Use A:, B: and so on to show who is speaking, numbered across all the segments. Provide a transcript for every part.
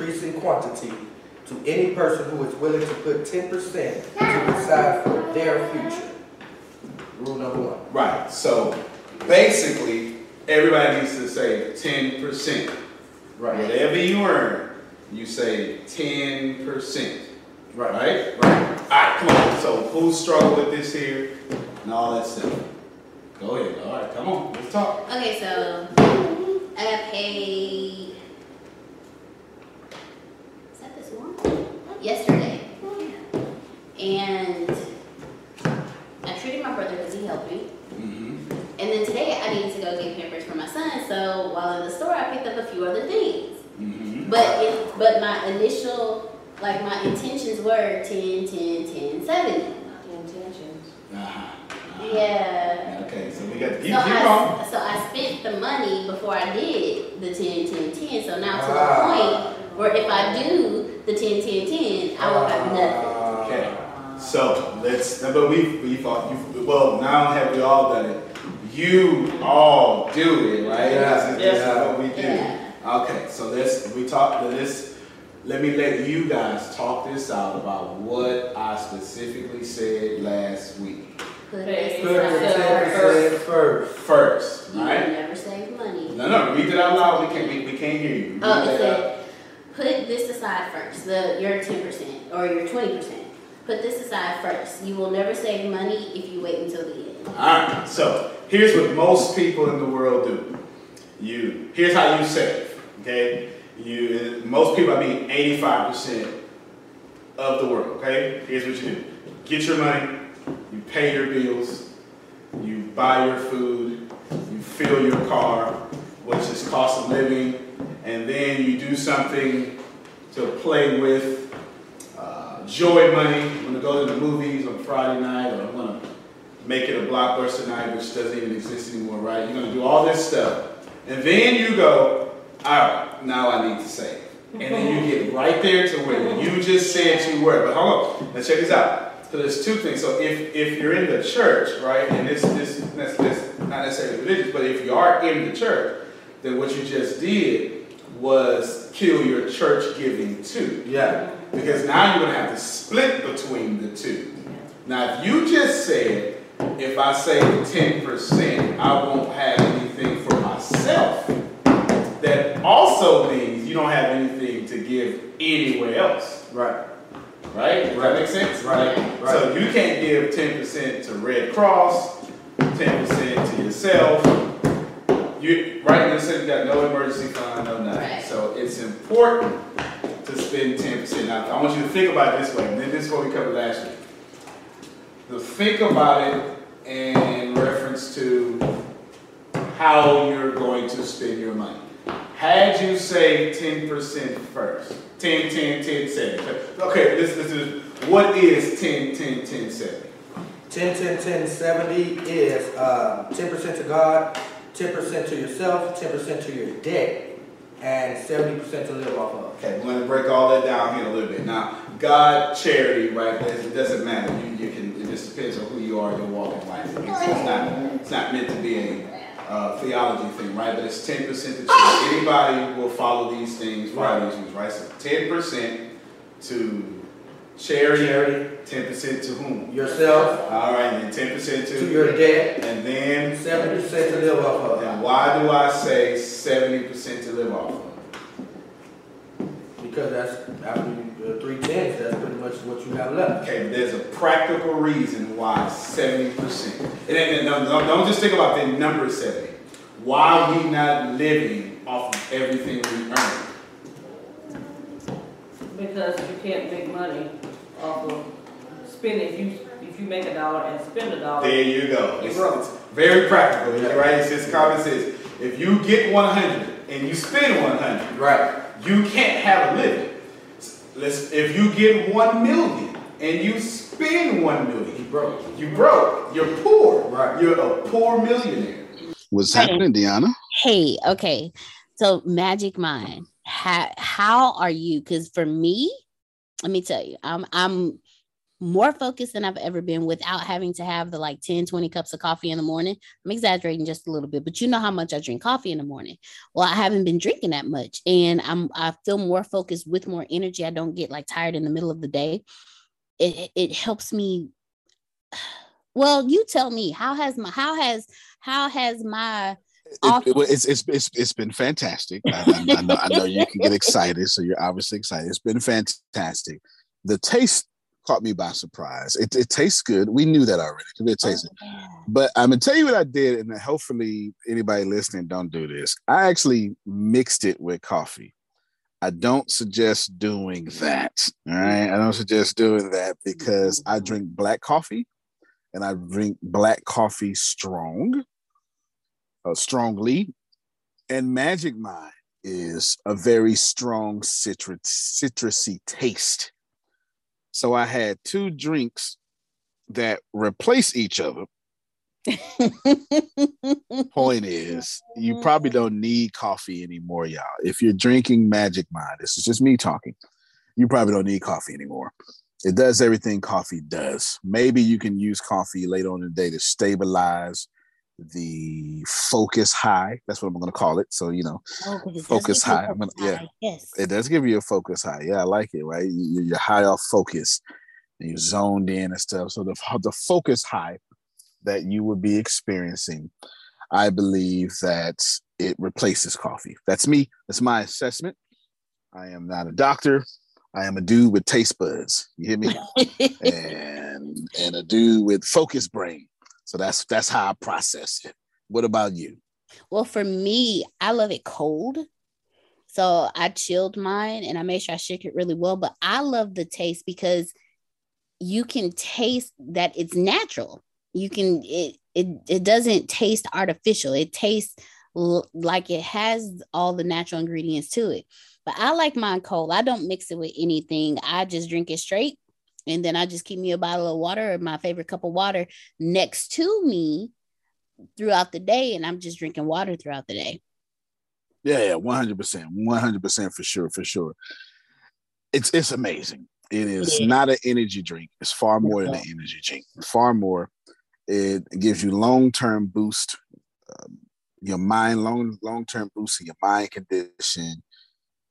A: In
B: increasing quantity to any person who is willing to put 10% to decide for their future. Rule number one.
A: Right. So basically, everybody needs to say 10%. Right. Whatever you earn, you say 10%. Right. Right? Right. All right, come on. So who struggled with this here and all that stuff? Go ahead. All right, come on. Let's talk.
C: Okay, so I got paid. Is that this morning? Yesterday. And I treated my brother because he helped me. Mm-hmm. And then today I needed to go get pampers for my son. So while in the store, I picked up a few other things. Mm-hmm. But it, but my initial like my intentions were 10, 10, 10, 70.
A: Intentions. Uh-huh. uh-huh.
C: Yeah.
A: Okay, so we got to keep,
C: so
A: keep
C: I,
A: on.
C: So I spent the money before I did the 10, 10, 10. So now to uh, the point where if I do the 10, 10, 10, I will have ah, nothing.
A: Okay. So let's, but we, we thought, you, well, now have we all done it. You all do it, right?
B: Yeah.
A: This, is, yeah. what we do. Yeah. Okay, so let's, we talk, let's, let me let you guys talk this out about what I specifically said last week.
C: Put it first.
A: First, first
C: you
A: right?
C: never save money.
A: No, no, read it out loud. We can't, we, we can't hear you.
C: Read oh, it said, put this aside first, the your 10% or your 20%. Put this aside first. You will never save money if you wait until the end.
A: All right. So here's what most people in the world do. You here's how you save. Okay. You most people. I mean, 85 percent of the world. Okay. Here's what you do. Get your money. You pay your bills. You buy your food. You fill your car, which is cost of living, and then you do something to play with uh, joy money. I'm going to go to the movies on Friday night, or I'm going to make it a blockbuster night, which doesn't even exist anymore, right? You're going to do all this stuff. And then you go, all right, now I need to save. And then you get right there to where you just said you were. But hold on, let's check this out. So there's two things. So if, if you're in the church, right, and this, this, this, this not necessarily religious, but if you are in the church, then what you just did was kill your church giving too.
B: Yeah.
A: Because now you're going to have to split between the two. Now, if you just said, if I save 10%, I won't have anything for myself, that also means you don't have anything to give anywhere else.
B: Right.
A: Right? Does that make sense?
B: Right. Right.
A: So you can't give 10% to Red Cross, 10% to yourself. You right in the sense you got no emergency fund, no nothing.
C: Right.
A: So it's important to spend 10%. Now I want you to think about it this way, and then this is what we covered last week. To think about it in reference to how you're going to spend your money. Had you saved 10% first, 10, 10, 10, 7. Okay, this, this is, what is 10, 10, 10, 7?
B: 10, 10, 10, 70 is uh, 10% to God, 10% to yourself, 10% to your debt, and 70% to live off of.
A: Okay, we're going to break all that down here a little bit. Now, God, charity, right? It doesn't matter. You, you can. It just depends on who you are in your walk in life. It's, it's not. It's not meant to be a uh, theology thing, right? But it's ten percent to. Anybody will follow these things, follow these rules, right? So ten percent to charity,
B: Charity,
A: ten percent to whom?
B: yourself,
A: All right, and ten percent to
B: to your debt,
A: and then
B: 70% to live off of.
A: and why do I say seventy percent to live off of?
B: Because that's after you, uh, three tens, that's pretty much what you have left.
A: Okay, but there's a practical reason why seventy percent. It ain't no, no, don't just think about the number seventy. Why are we not living off of everything we earn?
D: Because you can't make money off of spending, if you, if you make a dollar and spend a dollar.
A: There you go.
D: You
A: It's,
D: broke.
A: it's very practical,
B: Yeah.
A: right? It's just common sense. If you get one hundred and you spend one hundred,
B: Right.
A: you can't have a living. Let's, if you get one million and you spend
B: 1
A: million, You
B: broke.
A: you broke. You're poor.
B: Right.
A: You're a poor millionaire.
E: What's
C: Hey.
E: happening, Deanna?
C: Hey, okay. So Magic Mind, how how are you? Because for me, let me tell you, I'm I'm more focused than I've ever been without having to have the like 10, 20 cups of coffee in the morning. I'm exaggerating just a little bit, but you know how much I drink coffee in the morning. Well, I haven't been drinking that much and I'm I feel more focused with more energy. I don't get like tired in the middle of the day. It it- helps me. Well, you tell me, how has my how has how has my
E: It, it- it's, it's it's it's been fantastic. I, I- I know I know you can get excited, so you're obviously excited. It's been fantastic. The taste caught me by surprise. It, it tastes good. We knew that already. It tasted. Oh, but I'm gonna tell you what I did, and hopefully anybody listening don't do this. I actually mixed it with coffee. I don't suggest doing that. All right, I don't suggest doing that because I mm-hmm. drink black coffee, and I drink black coffee strong, uh, strongly, and Magic Mind is a very strong citrus citrusy taste. So I had two drinks that replace each other point is you probably don't need coffee anymore, y'all. If you're drinking Magic Mind, this is just me talking. You probably don't need coffee anymore. It does everything coffee does. Maybe you can use coffee later on in the day to stabilize the focus high. That's what I'm going to call it. So, you know,
C: Oh, 'cause it does
E: Focus
C: give you a
E: high. I'm gonna- yeah.
C: high. Yes.
E: it does give you a focus high. Yeah, I like it, right? You- You're high off focus and you're zoned in and stuff. So the, the focus high that you would be experiencing, I believe that it replaces coffee. That's me. That's my assessment.
A: I am not a doctor. I am a dude with taste buds. You hear me? and and a dude with focus brain. So that's that's how I process it. What about you?
C: Well, for me, I love it cold. So I chilled mine and I made sure I shook it really well. But I love the taste because you can taste that it's natural. You can it it it doesn't taste artificial. It tastes l- like it has all the natural ingredients to it. But I like mine cold. I don't mix it with anything. I just drink it straight. And then I just keep me a bottle of water or my favorite cup of water next to me throughout the day. And I'm just drinking water throughout the day.
A: Yeah, yeah, 100%. 100% for sure, for sure. It's it's amazing. It is
C: Yeah.
A: not an energy drink. It's far more than an energy drink. Far more. It gives you long term boost, um, your mind long long term boost in your mind condition,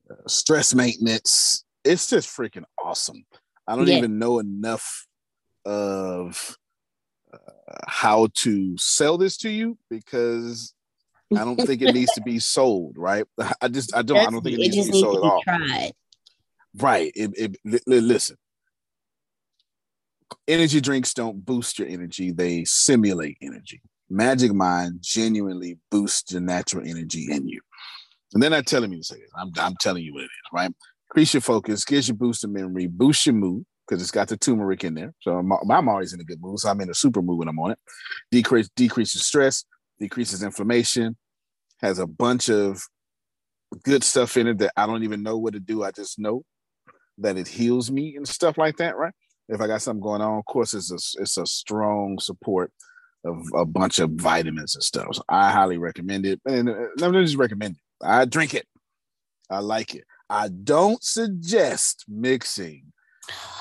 A: uh, stress maintenance. It's just freaking awesome. I don't
C: Yeah.
A: even know enough of uh, how to sell this to you because I don't think it needs to be sold. Right? I just I don't I don't think it needs to be sold at all.
C: tried.
A: Right. It, it, li- li- listen, energy drinks don't boost your energy, they simulate energy. Magic Mind genuinely boosts your natural energy in you. And they're not telling me to say this. I'm, I'm telling you what it is, right? Increase your focus, gives you boost of memory, boost your mood because it's got the turmeric in there. So I'm, I'm always in a good mood. So I'm in a super mood when I'm on it. Decrease decreases stress, decreases inflammation, has a bunch of good stuff in it that I don't even know what to do. I just know that it heals me and stuff like that, right? If I got something going on, of course, it's a it's a strong support of a bunch of vitamins and stuff. So I highly recommend it, and uh, let me just recommend it. I drink it. I like it. I don't suggest mixing,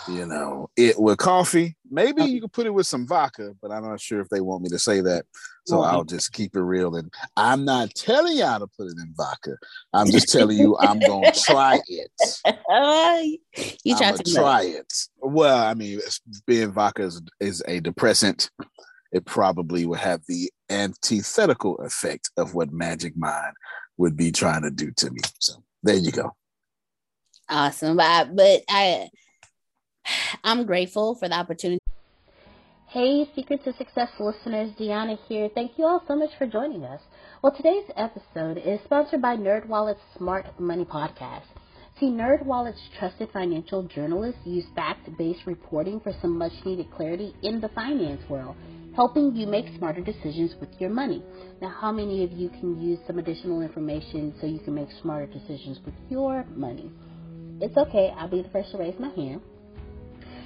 A: you know, it with coffee. Maybe you could put it with some vodka, but I'm not sure if they want me to say that. So
C: Right.
A: I'll just keep it real. And I'm not telling y'all to put it in vodka. I'm just telling you I'm gonna try it.
C: you try to
A: try it. Well, I mean, being vodka is, is a depressant. It probably would have the antithetical effect of what Magic Mind would be trying to do to me. So there you go.
C: Awesome. But I, but I I'm grateful for the opportunity.
F: Hey, Secrets of Success listeners, Deanna here. Thank you all so much for joining us. Well, today's episode is sponsored by NerdWallet's Smart Money Podcast. See, NerdWallet's trusted financial journalists use fact-based reporting for some much-needed clarity in the finance world, helping you make smarter decisions with your money. Now, how many of you can use some additional information so you can make smarter decisions with your money? It's okay. I'll be the first to raise my hand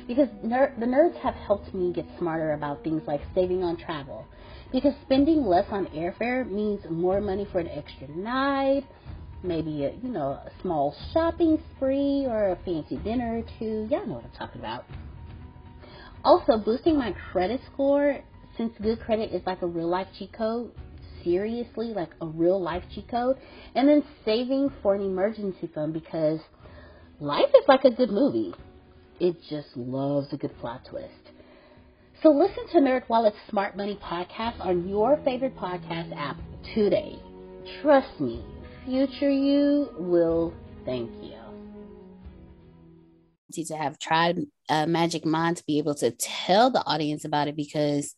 F: because ner- the nerds have helped me get smarter about things like saving on travel. Because spending less on airfare means more money for an extra night, maybe a you know a small shopping spree or a fancy dinner or two. Y'all know what I'm talking about. Also, boosting my credit score since good credit is like a real life cheat code. Seriously, like a real life cheat code, and then saving for an emergency fund because life is like a good movie it just loves a good plot twist. So listen to NerdWallet's Smart Money podcast on your favorite podcast app today. Trust me, future you will thank you.
C: to have tried uh, Magic Mind to be able to tell the audience about it because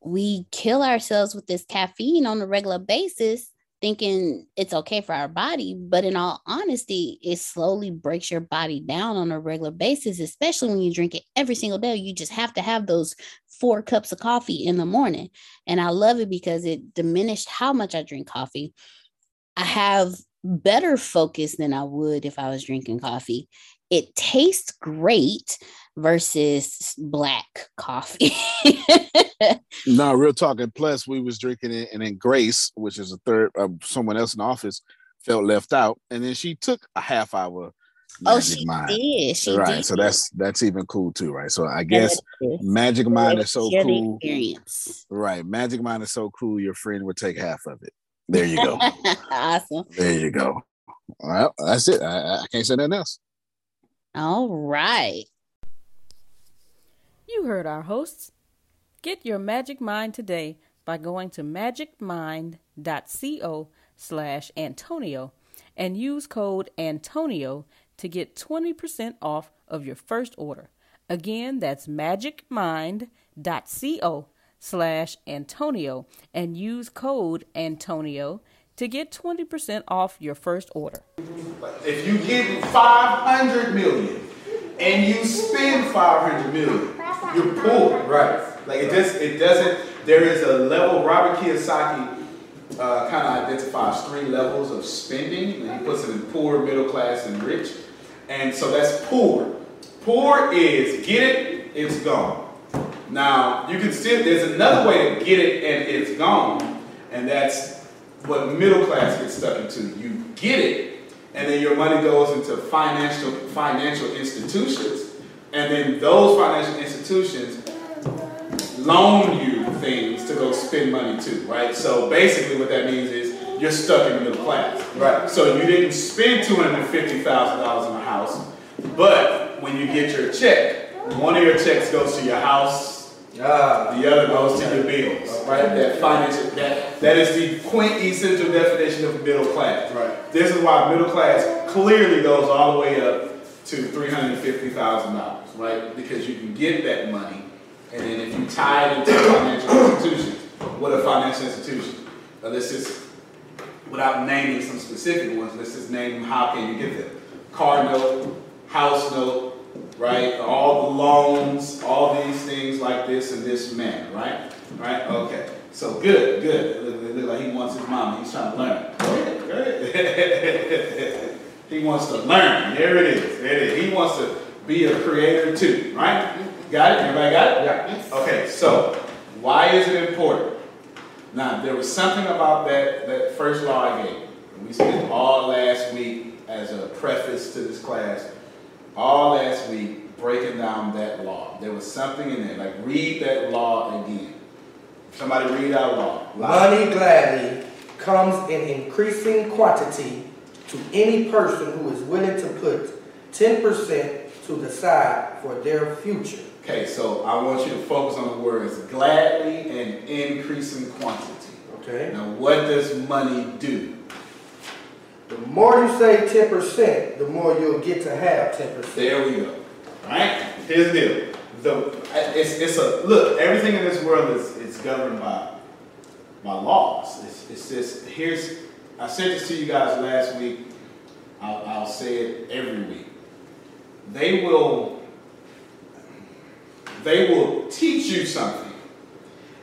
C: we kill ourselves with this caffeine on a regular basis, thinking it's okay for our body. But in all honesty, it slowly breaks your body down on a regular basis, especially when you drink it every single day. You just have to have those four cups of coffee in the morning. And I love it because it diminished how much I drink coffee. I have better focus than I would if I was drinking coffee it tastes great versus black coffee.
A: No, real talk. And plus, we was drinking it, and then Grace, which is a third, uh, someone else in the office, felt left out, and then she took a half hour.
C: oh, she
A: Mind.
C: did. She
A: right.
C: did.
A: So that's that's even cool too, right? So I guess. Magic Mind is so cool. Right. Magic Mind is so cool. Your friend would take half of it. There you go.
C: awesome.
A: there you go. Well, that's it. I, I can't say nothing else.
C: All right.
D: You heard our hosts. Get your Magic Mind today by going to magicmind.co slash Antonio
G: and use code ANTONIO to get 20% off of your first order. Again, that's magicmind.co slash Antonio and use code Antonio to get 20% off your first order.
A: If you get 500 million and you spend 500 million, you're poor.
B: Right.
A: Like it just it doesn't. There is a level. Robert Kiyosaki uh, kind of identifies three levels of spending, and he puts it in poor, middle class, and rich. And so that's poor. Poor is get it, it's gone. Now you can still. There's another way to get it and it's gone, and that's what middle class gets stuck into. You get it, and then your money goes into financial financial institutions, and then those financial institutions loan you things to go spend money to, right? So basically what that means is you're stuck in the middle class.
B: Right.
A: So you didn't spend $250,000 on a house, but when you get your check, one of your checks goes to your house,
B: Ah,
A: the other goes to your bills, right? That financial, that, that is the quintessential definition of middle class.
B: Right.
A: This is why middle class clearly goes all the way up to $350,000, right? Because you can get that money, and then if you tie it into financial institutions, what a financial institution. Now, let's just, without naming some specific ones, let's just name them, how can you get them? Car note, house note, right? All the loans, all these things like this in this manner, right? Right? Okay. So good, good. It look, it look like he wants his mama. He's trying to learn. Go ahead, go ahead. he wants to learn. There it is. There it is. He wants to be a creator too, right? Got it? Everybody got it?
B: yeah.
A: Okay, so why is it important? Now, there was something about that, that first law I gave. And we spent all last week as a preface to this class, all last week breaking down that law. There was something in there. Like, read that law again. Somebody read out law.
B: Money gladly comes in increasing quantity to any person who is willing to put 10% to the side for their future.
A: Okay, so I want you to focus on the words gladly and increasing quantity.
B: Okay?
A: Now, what does money do?
B: The more you say 10%, the more you'll get to have 10%.
A: There we go. Right? Here's the deal. The, it's, it's a look. Everything in this world is, is governed by by laws. It's, it's just here's. I said this to you guys last week. I'll, I'll say it every week. They will. They will teach you something,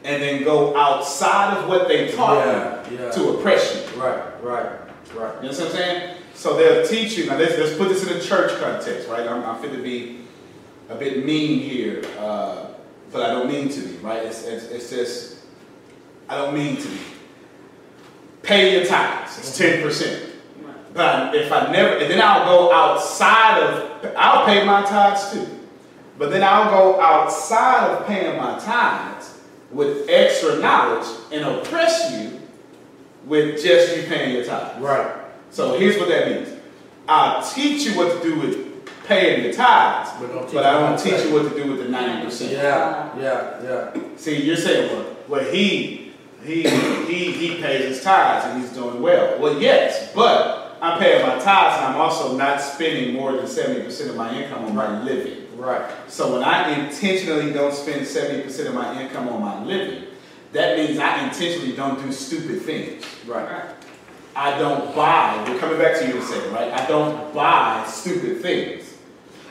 A: and then go outside of what they taught
B: Yeah,
A: you
B: yeah.
A: to oppress you.
B: Right, right, right.
A: You know what I'm saying? So they'll teach you. Now let's, let's put this in a church context, right? I'm, I'm fit to be a bit mean here, uh, but I don't mean to be, right? It's, it's, it's just, I don't mean to be. Pay your tithes. It's ten percent. But if I never, and then I'll go outside of, I'll pay my tithes too. But then I'll go outside of paying my tithes with extra knowledge and oppress you with just you paying your tithes.
B: Right.
A: So here's what that means. I'll teach you what to do with paying your tithes,
B: But don't
A: but I don't teach you what to do with the 90%.
B: Yeah, yeah, yeah.
A: See, you're saying, well, well he, he, he, he pays his tithes and he's doing well. Well, yes, but I'm paying my tithes and I'm also not spending more than 70% of my income on my living.
B: Right.
A: So when I intentionally don't spend 70% of my income on my living, that means I intentionally don't do stupid things.
B: Right.
A: I don't buy, we're coming back to you in a second, right? I don't buy stupid things.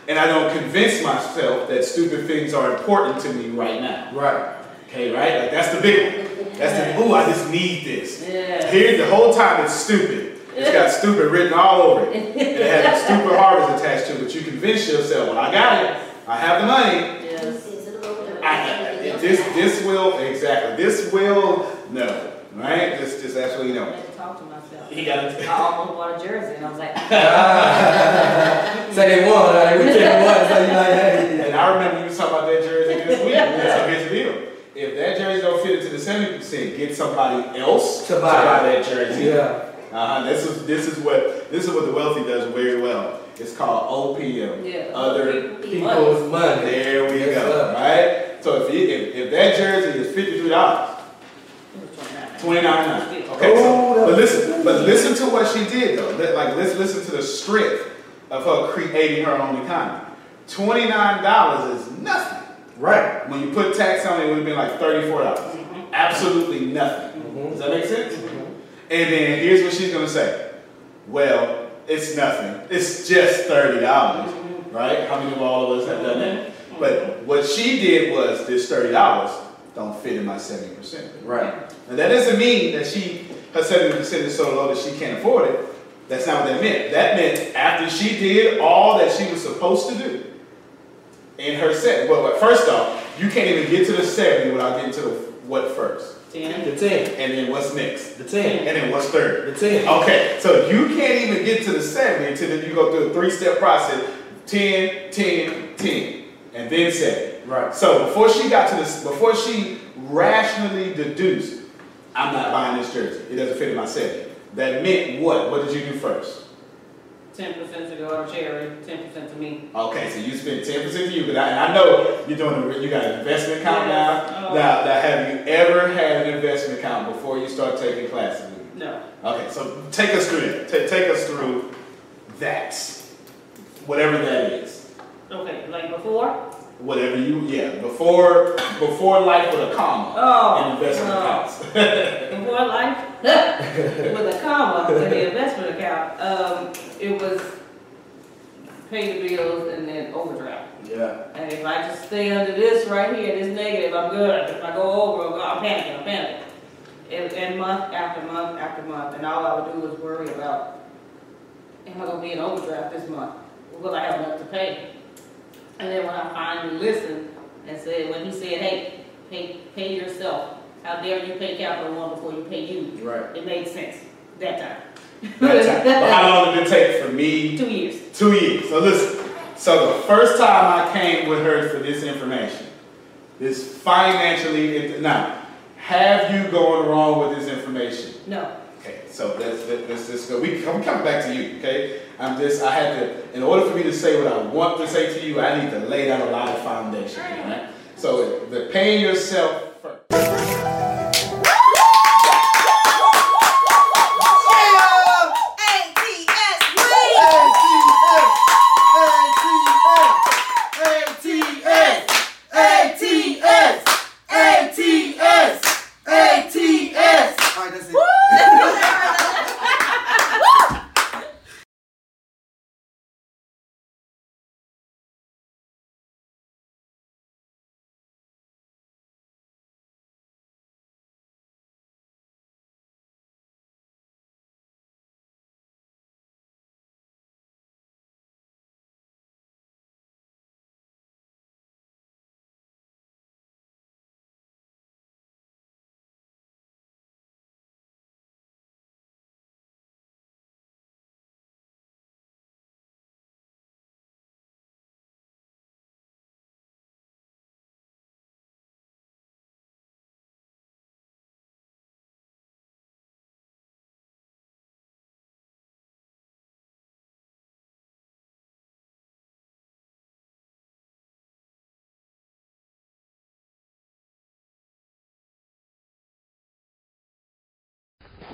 A: And I don't convince myself that stupid things are important to me right now.
B: Right.
A: Okay, right? Like that's the big one. That's the, ooh, I just need this.
D: Yeah.
A: Here, the whole time it's stupid. It's got stupid written all over it. And it has a stupid harvest attached to it, but you convince yourself, well, I got it. I have the money.
D: Yes.
C: Is it a little bit of
A: I,
C: everything else
A: this, this will, exactly. This will, no. Right? Just, just absolutely
D: I
A: no.
D: had to talk to myself.
A: He got
D: I
A: it.
D: almost bought a jersey and I was like,
B: Say they won, like, whichever one, so you like, hey.
A: And I remember you was talking about that jersey this week. So here's the deal. If that jersey don't fit into the 70%, get somebody else
B: To
A: to
B: buy
A: buy that jersey.
B: Yeah.
A: Uh-huh. This is this is what this is what the wealthy does very well. It's called OPM.
D: yeah.
A: Other
B: People's money.
A: there we
B: Yes,
A: go.
B: sir.
A: Right? So if you if, if that jersey is fifty three dollars, twenty nine nine. Okay, oh, so,
B: Oh,
A: but listen, but listen to what she did though. Let- Like let's listen to the strength of her creating her own economy. Twenty nine dollars is nothing.
B: Right.
A: When you put tax on it, it would have been like thirty four dollars. Mm-hmm. Absolutely nothing. Mm-hmm. Does that make sense? Mm-hmm. And then here's what she's gonna say. Well, it's nothing. It's just thirty dollars, right? How many of all of us have done that? But what she did was this thirty dollars don't fit in my seventy percent.
B: Right.
A: And that doesn't mean that she her seventy percent is so low that she can't afford it. That's not what that meant. That meant after she did all that she was supposed to do in her set. Well, but first off, you can't even get to the seventy without getting to the what first,
D: Ten.
B: The 10.
A: and then what's next,
B: The 10.
A: and then what's third.
B: The 10.
A: Okay, so you can't even get to the seventy until then you go through a three-step process: 10, 10, 10, and then seven.
B: Right.
A: So before she got to this, before she rationally deduced, I'm not buying this jersey. It doesn't fit in my set. That meant what? What did you do first?
D: Ten percent to go to charity, ten percent to me.
A: Okay, so you spent ten percent to you, but I, and I know you're doing. A, you got an investment account
D: Yes.
A: now.
D: Oh.
A: Now, now, have you ever had an investment account before you start taking classes?
D: No.
A: Okay, so take us through that. Take, take us through that, whatever that is.
D: Okay, like before?
A: Whatever you, yeah, before before life with a comma
D: Oh.
A: in investment
D: oh.
A: accounts.
D: Before life, with a comma in the investment account, um, it was pay the bills and then overdraft.
B: Yeah.
D: And if I just stay under this right here, this negative, I'm good. If I go over, I'm panicking, I'm panicking. And, and month after month after month, and all I would do was worry about, am I gonna be in overdraft this month? Will I have enough to pay? And then when I finally listened and said, when he said, hey, pay, pay yourself, how dare you pay Capital One before you pay you?
B: Right.
D: It made sense that time.
A: That time. But how long did it take for me
D: Two years.
A: Two years. So listen. So the first time I came with her for this information, this financially now, have you going wrong with this information?
D: No.
A: So let's let's, just go. We I'm coming back to you. Okay, I'm just I had to in order for me to say what I want to say to you, I need to lay down a lot of foundation. All right. So the paying yourself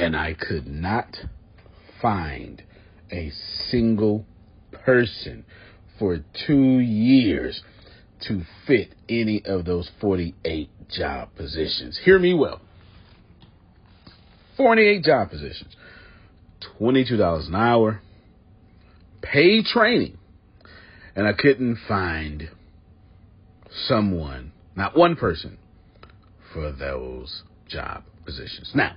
E: and I could not find a single person for two years to fit any of those 48 job positions. Hear me well 48 job positions, $22 an hour, paid training, and I couldn't find someone, not one person, for those job positions. Now,